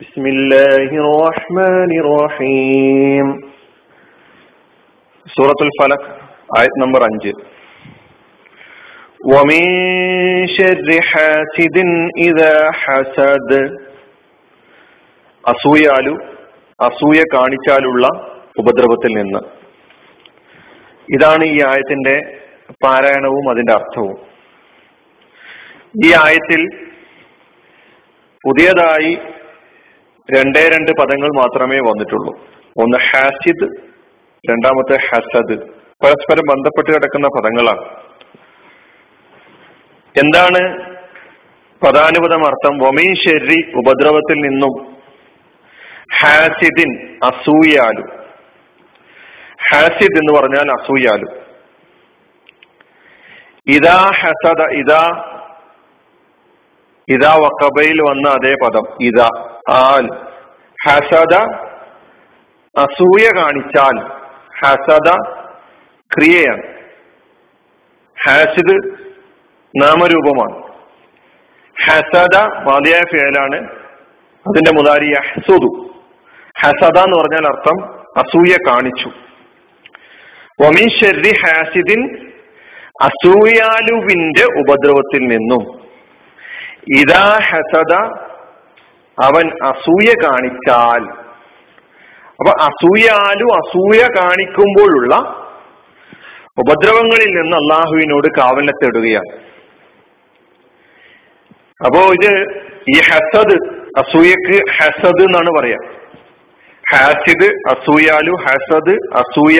بسم الله الرحمن الرحيم سورة الفلق آية نمبر 5 ومن شر حاسد إذا حسد അസൂയാലു അസൂയ കാണിച്ചാലുള്ള ഉപദ്രവത്തിൽ നിന്ന് ഇതാണ് ഈ ആയത്തിന്റെ പാരായണവും അതിന്റെ അർത്ഥവും ഈ ആയത്തിൽ പുതിയതായി രണ്ടേ രണ്ട് പദങ്ങൾ മാത്രമേ വന്നിട്ടുള്ളൂ. ഒന്ന് ഹാസിദ് രണ്ടാമത്തെ ഹസദ്. പരസ്പരം ബന്ധപ്പെട്ട് കിടക്കുന്ന പദങ്ങളാണ്. എന്താണ് പദാനുപദം അർത്ഥം? വമീ ശരി ഉപദ്രവത്തിൽ നിന്നും ഹാസിദിൻ അസൂയാലു. ഹാസിദ് എന്ന് പറഞ്ഞാൽ അസൂയാലു. ഇതാ ഹസദ ഇതാ ഇതാ വക്കബയിൽ വന്ന അതേ പദം. ഇതാ. ആൽ ഹസദ അസൂയ കാണിച്ചാൽ ഹസദ ക്രിയയാണ് ഹാസിദ് നാമരൂപമാണ്. ഹസദ മാതിയായ ഫേലാണ്. അതിന്റെ മുതാരി ഹസുദു ഹസദ എന്ന് പറഞ്ഞാൽ അർത്ഥം അസൂയ കാണിച്ചു. വമീശ്വരി ഹാസിദിൻ അസൂയാലുവിന്റെ ഉപദ്രവത്തിൽ നിന്നും. ഇതാ ഹസദ അവൻ അസൂയ കാണിച്ചാൽ. അപ്പൊ അസൂയാലു അസൂയ കാണിക്കുമ്പോഴുള്ള ഉപദ്രവങ്ങളിൽ നിന്ന് അള്ളാഹുവിനോട് കാവലിനെ തേടുകയാണ് അപ്പോ ഇത് ഈ ഹസദ് അസൂയക്ക് ഹസദ് എന്നാണ് പറയാ. ഹാസിദ് അസൂയാലു ഹസദ് അസൂയ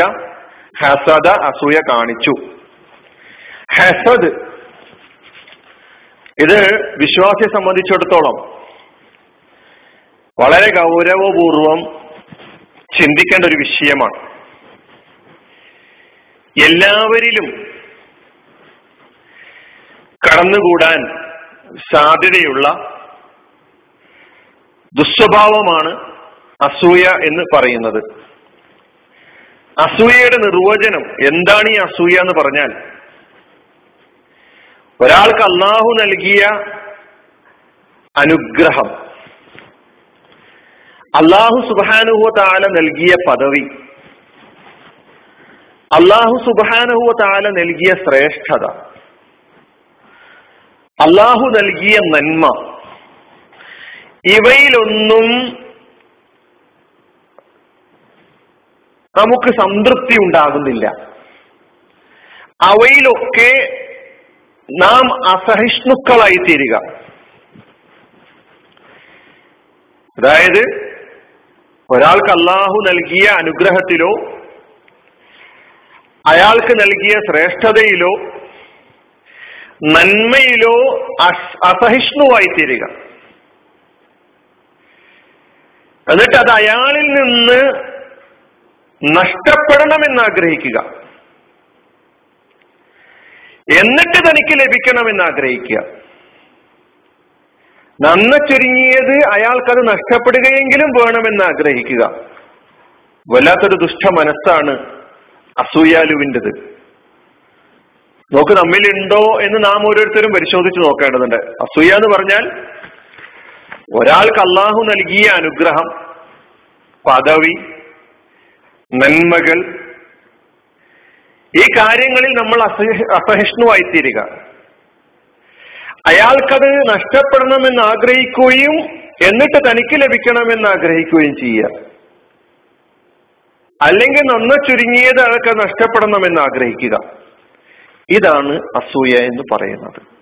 ഹസദ അസൂയ കാണിച്ചു. ഹസദ് ഇത് വിശ്വാസിയെ സംബന്ധിച്ചിടത്തോളം വളരെ ഗൗരവപൂർവം ചിന്തിക്കേണ്ട ഒരു വിഷയമാണ്. എല്ലാവരിലും കടന്നുകൂടാൻ സാധ്യതയുള്ള ദുസ്വഭാവമാണ് അസൂയ എന്ന് പറയുന്നത്. അസൂയയുടെ നിർവചനം എന്താണ് ഈ അസൂയ എന്ന് പറഞ്ഞാൽ ഒരാൾക്ക് അള്ളാഹു നൽകിയ അനുഗ്രഹം അള്ളാഹു സുബാനുഹുവ താല നൽകിയ പദവി. അള്ളാഹു സുബാനുഹുവ താല നൽകിയ ശ്രേഷ്ഠത. അള്ളാഹു നൽകിയ നന്മ. ഇവയിലൊന്നും നമുക്ക് സംതൃപ്തി ഉണ്ടാകുന്നില്ല. അവയിലൊക്കെ നാം അസഹിഷ്ണുക്കളായി തീരുക അതായത് ഒരാൾക്ക് അള്ളാഹു നൽകിയ അനുഗ്രഹത്തിലോ അയാൾക്ക് നൽകിയ ശ്രേഷ്ഠതയിലോ നന്മയിലോ അസഹിഷ്ണുവായി തീരുക. എന്നിട്ട് അത് അയാളിൽ നിന്ന് നഷ്ടപ്പെടണമെന്ന് ആഗ്രഹിക്കുക. എന്നിട്ട് തനിക്ക് ലഭിക്കണമെന്ന് ആഗ്രഹിക്കുക. നന്ന ചുരുങ്ങിയത് അയാൾക്കത് നഷ്ടപ്പെടുകയെങ്കിലും വേണമെന്ന് ആഗ്രഹിക്കുക. വല്ലാത്തൊരു ദുഷ്ട മനസ്സാണ് അസൂയാലുവിന്റെത്. നോക്ക് നമ്മിലുണ്ടോ എന്ന് നാം ഓരോരുത്തരും പരിശോധിച്ച് നോക്കേണ്ടതുണ്ട്. അസൂയ എന്ന് പറഞ്ഞാൽ ഒരാൾക്ക് അള്ളാഹു നൽകിയ അനുഗ്രഹം പദവി നന്മകൾ. ഈ കാര്യങ്ങളിൽ നമ്മൾ അസഹിഷ്ണുവായി തീരുക അയാൾക്കത് നഷ്ടപ്പെടണമെന്ന് ആഗ്രഹിക്കുകയും എന്നിട്ട് തനിക്ക് ലഭിക്കണമെന്ന് ആഗ്രഹിക്കുകയും ചെയ്യുക. അല്ലെങ്കിൽ നന്ന ചുരുങ്ങിയത് അയാൾക്ക് നഷ്ടപ്പെടണമെന്ന് ആഗ്രഹിക്കുക. ഇതാണ് അസൂയ എന്ന് പറയുന്നത്.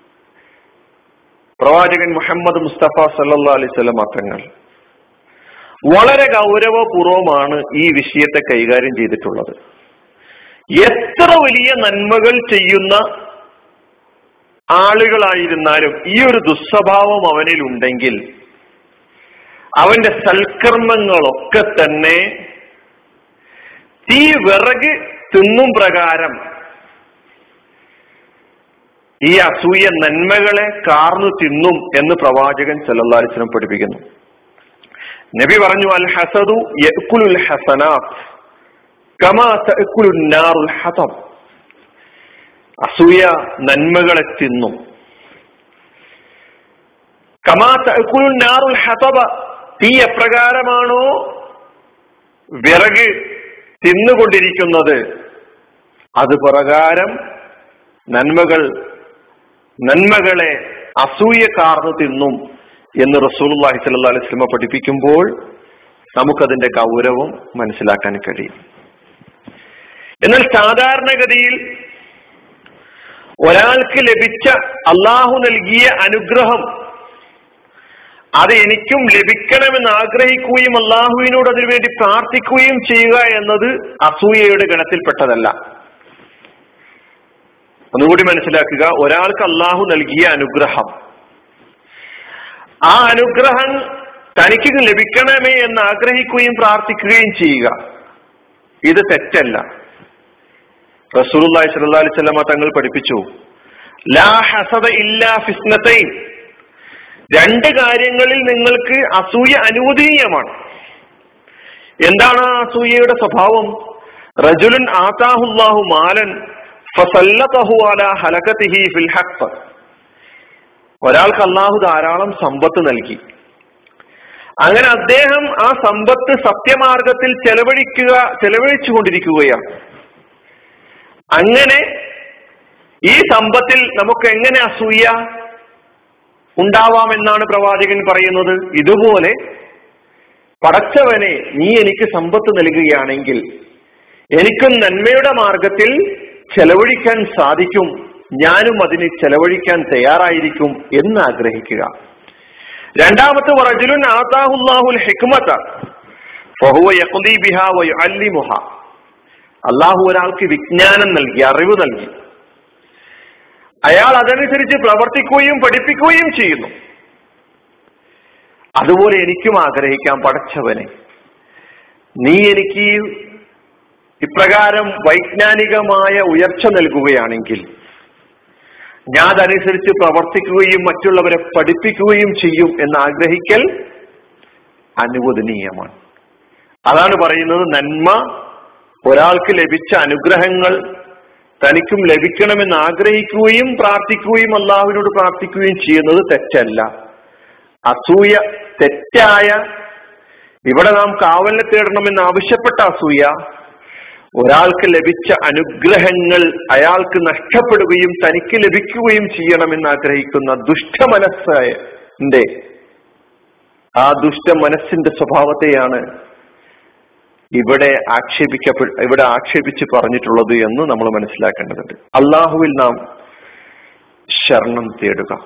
പ്രവാചകൻ മുഹമ്മദ് മുസ്തഫ സല്ലാ അലൈവല്ലം തങ്ങൾ വളരെ ഗൗരവപൂർവമാണ് ഈ വിഷയത്തെ കൈകാര്യം ചെയ്തിട്ടുള്ളത്. എത്ര വലിയ നന്മകൾ ചെയ്യുന്ന ആളുകളായിരുന്നാലും ഈ ഒരു ദുസ്വഭാവം അവനിൽ ഉണ്ടെങ്കിൽ അവന്റെ സൽക്കർമ്മങ്ങളൊക്കെ തന്നെ തീ വിറക് തിന്നും പ്രകാരം ഈ അസൂയ നന്മകളെ കാർന്നു തിന്നും എന്ന് പ്രവാചകൻ സല്ലാസ്ലം പഠിപ്പിക്കുന്നു. നബി പറഞ്ഞു അൽ ഹസദു ഹസനാത്ത് കമാ ഹതബ് അസൂയ നന്മകളെ തിന്നും. കമാറുൽ ഹതബ തീ എപ്രകാരമാണോ വിറക് തിന്നുകൊണ്ടിരിക്കുന്നത്? അത് പ്രകാരം നന്മകൾ നന്മകളെ അസൂയ കാർന്നു തിന്നും എന്ന് സ്വല്ലല്ലാഹി അലൈഹി വസല്ലം പഠിപ്പിക്കുമ്പോൾ നമുക്കതിന്റെ ഗൗരവം മനസ്സിലാക്കാൻ കഴിയും. എന്നാൽ സാധാരണഗതിയിൽ ഒരാൾക്ക് ലഭിച്ച അള്ളാഹു നൽകിയ അനുഗ്രഹം അത് എനിക്കും ലഭിക്കണമെന്ന് ആഗ്രഹിക്കുകയും അള്ളാഹുവിനോട് അതിനുവേണ്ടി പ്രാർത്ഥിക്കുകയും ചെയ്യുക എന്നത് അസൂയയുടെ ഗണത്തിൽപ്പെട്ടതല്ല. ഒന്നുകൂടി മനസ്സിലാക്കുക ഒരാൾക്ക് അള്ളാഹു നൽകിയ അനുഗ്രഹം. ആ അനുഗ്രഹം തനിക്ക് ലഭിക്കണമേ എന്ന് ആഗ്രഹിക്കുകയും പ്രാർത്ഥിക്കുകയും ചെയ്യുക. ഇത് തെറ്റല്ല. റസൂലുള്ളാഹി സ്വല്ലല്ലാഹി അലൈഹി വസല്ലമ തങ്ങൾ പഠിപ്പിച്ചു. ലാ ഹസദ ഇല്ലാ രണ്ട് കാര്യങ്ങളിൽ നിങ്ങൾക്ക് അസൂയ അനുവദനീയമാണ്. എന്താണ് ആ അസൂയയുടെ സ്വഭാവം? റജുലുൻ ആതാഹുല്ലാഹു മാലൻ ഫസല്ലതഹു അലാ ഫിൽ ഹഖ്. ഒരാൾക്ക് അള്ളാഹു ധാരാളം സമ്പത്ത് നൽകി. അങ്ങനെ അദ്ദേഹം ആ സമ്പത്ത് സത്യമാർഗത്തിൽ ചെലവഴിക്കുക ചെലവഴിച്ചു കൊണ്ടിരിക്കുകയാണ് അങ്ങനെ ഈ സമ്പത്തിൽ നമുക്ക് എങ്ങനെ അസൂയ ഉണ്ടാവാമെന്നാണ് പ്രവാചകൻ പറയുന്നത്? ഇതുപോലെ പടച്ചവനെ നീ എനിക്ക് സമ്പത്ത് നൽകുകയാണെങ്കിൽ എനിക്കും നന്മയുടെ മാർഗത്തിൽ ചെലവഴിക്കാൻ സാധിക്കും. ഞാനും അതിന് ചെലവഴിക്കാൻ തയ്യാറായിരിക്കും എന്ന് ആഗ്രഹിക്കുക. രണ്ടാമത്തെ റജുലുൻ ആതാഹുല്ലാഹുൽ ഹിക്മത ഫഹുവ യഖ്ദി ബിഹാ വയുഅല്ലിമുഹ അള്ളാഹു ഒരാൾക്ക് വിജ്ഞാനം നൽകി അറിവ് നൽകി. അയാൾ അതനുസരിച്ച് പ്രവർത്തിക്കുകയും പഠിപ്പിക്കുകയും ചെയ്യുന്നു. അതുപോലെ എനിക്കും ആഗ്രഹിക്കാം പടച്ചവനെ. നീ എനിക്ക് ഇപ്രകാരം വൈജ്ഞാനികമായ ഉയർച്ച നൽകുകയാണെങ്കിൽ ഞാൻ അതനുസരിച്ച് പ്രവർത്തിക്കുകയും മറ്റുള്ളവരെ പഠിപ്പിക്കുകയും ചെയ്യും എന്ന് ആഗ്രഹിക്കൽ അനുവദനീയമാണ്. അതാണ് പറയുന്നത് നന്മ ഒരാൾക്ക് ലഭിച്ച അനുഗ്രഹങ്ങൾ തനിക്കും ലഭിക്കണമെന്ന് ആഗ്രഹിക്കുകയും പ്രാർത്ഥിക്കുകയും അള്ളാഹുവിനോട് പ്രാർത്ഥിക്കുകയും ചെയ്യുന്നത് തെറ്റല്ല. അസൂയ തെറ്റായ ഇവിടെ നാം കാവലിനെ തേടണമെന്ന് ആവശ്യപ്പെട്ട അസൂയ ഒരാൾക്ക് ലഭിച്ച അനുഗ്രഹങ്ങൾ അയാൾക്ക് നഷ്ടപ്പെടുകയും തനിക്ക് ലഭിക്കുകയും ചെയ്യണമെന്ന് ആഗ്രഹിക്കുന്ന ദുഷ്ടമനസ്സിന്റെ ആ ദുഷ്ട മനസ്സിന്റെ സ്വഭാവത്തെയാണ് ഇവിടെ ആക്ഷേപിക്കപ്പെ ഇവിടെ ആക്ഷേപിച്ച് പറഞ്ഞിട്ടുള്ളത് എന്ന് നമ്മൾ മനസ്സിലാക്കേണ്ടതുണ്ട്. അള്ളാഹുവിൽ നാം ശരണം തേടുക.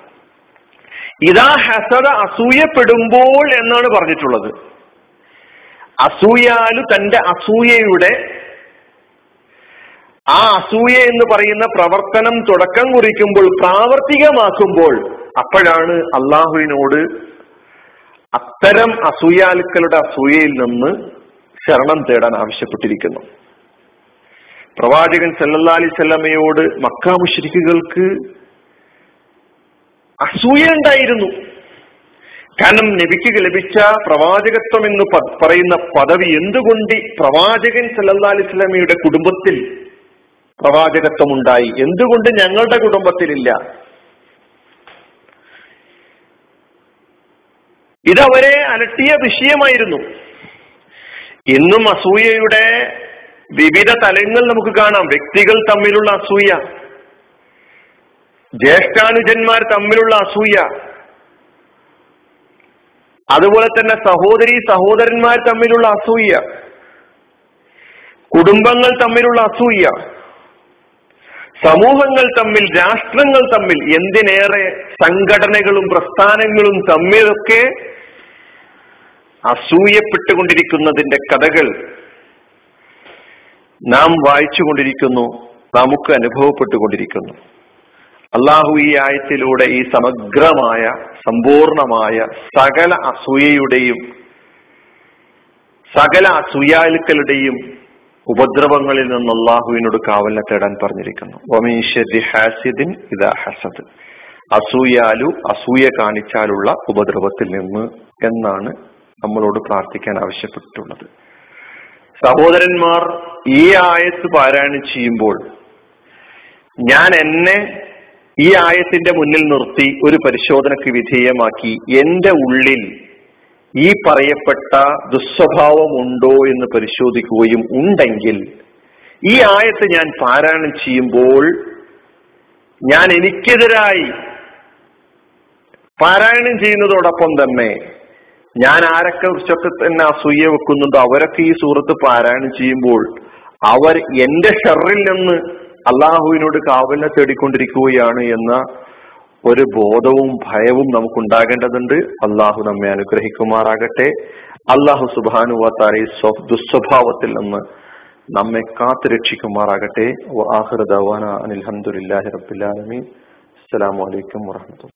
ഇതാ ഹസദ അസൂയപ്പെടുമ്പോൾ എന്നാണ് പറഞ്ഞിട്ടുള്ളത്. അസൂയാലു തന്റെ അസൂയയുടെ ആ അസൂയ എന്ന് പറയുന്ന പ്രവർത്തനം തുടക്കം കുറിക്കുമ്പോൾ പ്രാവർത്തികമാക്കുമ്പോൾ അപ്പോഴാണ് അള്ളാഹുവിനോട് അത്തരം അസൂയാലുക്കളുടെ അസൂയയിൽ നിന്ന് ശരണം തേടാൻ ആവശ്യപ്പെട്ടിരിക്കുന്നു. പ്രവാചകൻ സല്ലല്ലാ അലൈഹി സ്വല്ലമയോട് മക്ക മുശ്രിക്കുകൾക്ക് അസൂയ ഉണ്ടായിരുന്നു. കാരണം നബിക്ക് ലഭിച്ച പ്രവാചകത്വം എന്ന് പറയുന്ന പദവി എന്തുകൊണ്ട് പ്രവാചകൻ സല്ലല്ലാ അലൈഹി സ്വലമയുടെ കുടുംബത്തിൽ പ്രവാചകത്വം ഉണ്ടായി? എന്തുകൊണ്ട് ഞങ്ങളുടെ കുടുംബത്തിലില്ല? ഇതവരെ അലട്ടിയ വിഷയമായിരുന്നു. ഇന്നും അസൂയയുടെ വിവിധ തലങ്ങൾ നമുക്ക് കാണാം. വ്യക്തികൾ തമ്മിലുള്ള അസൂയ ജ്യേഷ്ഠാനുജന്മാർ തമ്മിലുള്ള അസൂയ അതുപോലെ തന്നെ സഹോദരി സഹോദരന്മാർ തമ്മിലുള്ള അസൂയ കുടുംബങ്ങൾ തമ്മിലുള്ള അസൂയ സമൂഹങ്ങൾ തമ്മിൽ രാഷ്ട്രങ്ങൾ തമ്മിൽ എന്തിനേറെ സംഘടനകളും പ്രസ്ഥാനങ്ങളും തമ്മിലൊക്കെ അസൂയപ്പെട്ടുകൊണ്ടിരിക്കുന്നതിന്റെ കഥകൾ നാം വായിച്ചുകൊണ്ടിരിക്കുന്നു നമുക്ക് അനുഭവപ്പെട്ടുകൊണ്ടിരിക്കുന്നു. അള്ളാഹു ഈ ആയത്തിലൂടെ ഈ സമഗ്രമായ സമ്പൂർണമായ സകല അസൂയയുടെയും സകല അസൂയാലുക്കളുടെയും ഉപദ്രവങ്ങളിൽ നിന്ന് അള്ളാഹുവിനോട് കാവലിനെ തേടാൻ പറഞ്ഞിരിക്കുന്നു. ഹാസിദിൻ ഇതാ ഹസദ്. അസൂയാലു അസൂയ കാണിച്ചാലുള്ള ഉപദ്രവത്തിൽ നിന്ന് എന്നാണ് നമ്മളോട് പ്രാർത്ഥിക്കാൻ ആവശ്യപ്പെട്ടിട്ടുള്ളത്. സഹോദരന്മാർ ഈ ആയത്ത് പാരായണം ചെയ്യുമ്പോൾ ഞാൻ എന്നെ ഈ ആയത്തിന്റെ മുന്നിൽ നിർത്തി ഒരു പരിശോധനയ്ക്ക് വിധേയമാക്കി എന്റെ ഉള്ളിൽ ഈ പറയപ്പെട്ട ദുസ്വഭാവം ഉണ്ടോ എന്ന് പരിശോധിക്കുകയും ഉണ്ടെങ്കിൽ ഈ ആയത്ത് ഞാൻ പാരായണം ചെയ്യുമ്പോൾ ഞാൻ എനിക്കെതിരായി പാരായണം ചെയ്യുന്നതോടൊപ്പം തന്നെ ഞാൻ ആരൊക്കെ കുറിച്ചൊക്കെ തന്നെ അസൂയ വെക്കുന്നുണ്ടോ അവരൊക്കെ ഈ സൂറത്ത് പാരായണം ചെയ്യുമ്പോൾ അവർ എന്റെ ഷെറിൽ നിന്ന് അള്ളാഹുവിനോട് കാവലിനെ തേടിക്കൊണ്ടിരിക്കുകയാണ് എന്ന ഒരു ബോധവും ഭയവും നമുക്കുണ്ടാകേണ്ടതുണ്ട്. അള്ളാഹു നമ്മെ അനുഗ്രഹിക്കുമാറാകട്ടെ. അള്ളാഹു സുബാനുവാത്താരെ ദുസ്വഭാവത്തിൽ നിന്ന് നമ്മെ കാത്തു രക്ഷിക്കുമാറാകട്ടെ. അനിൽഹമുല്ലാഹി റബ്ബിലാലമീൻ അസ്സലാമലൈക്കും വാഹമത്തുള്ള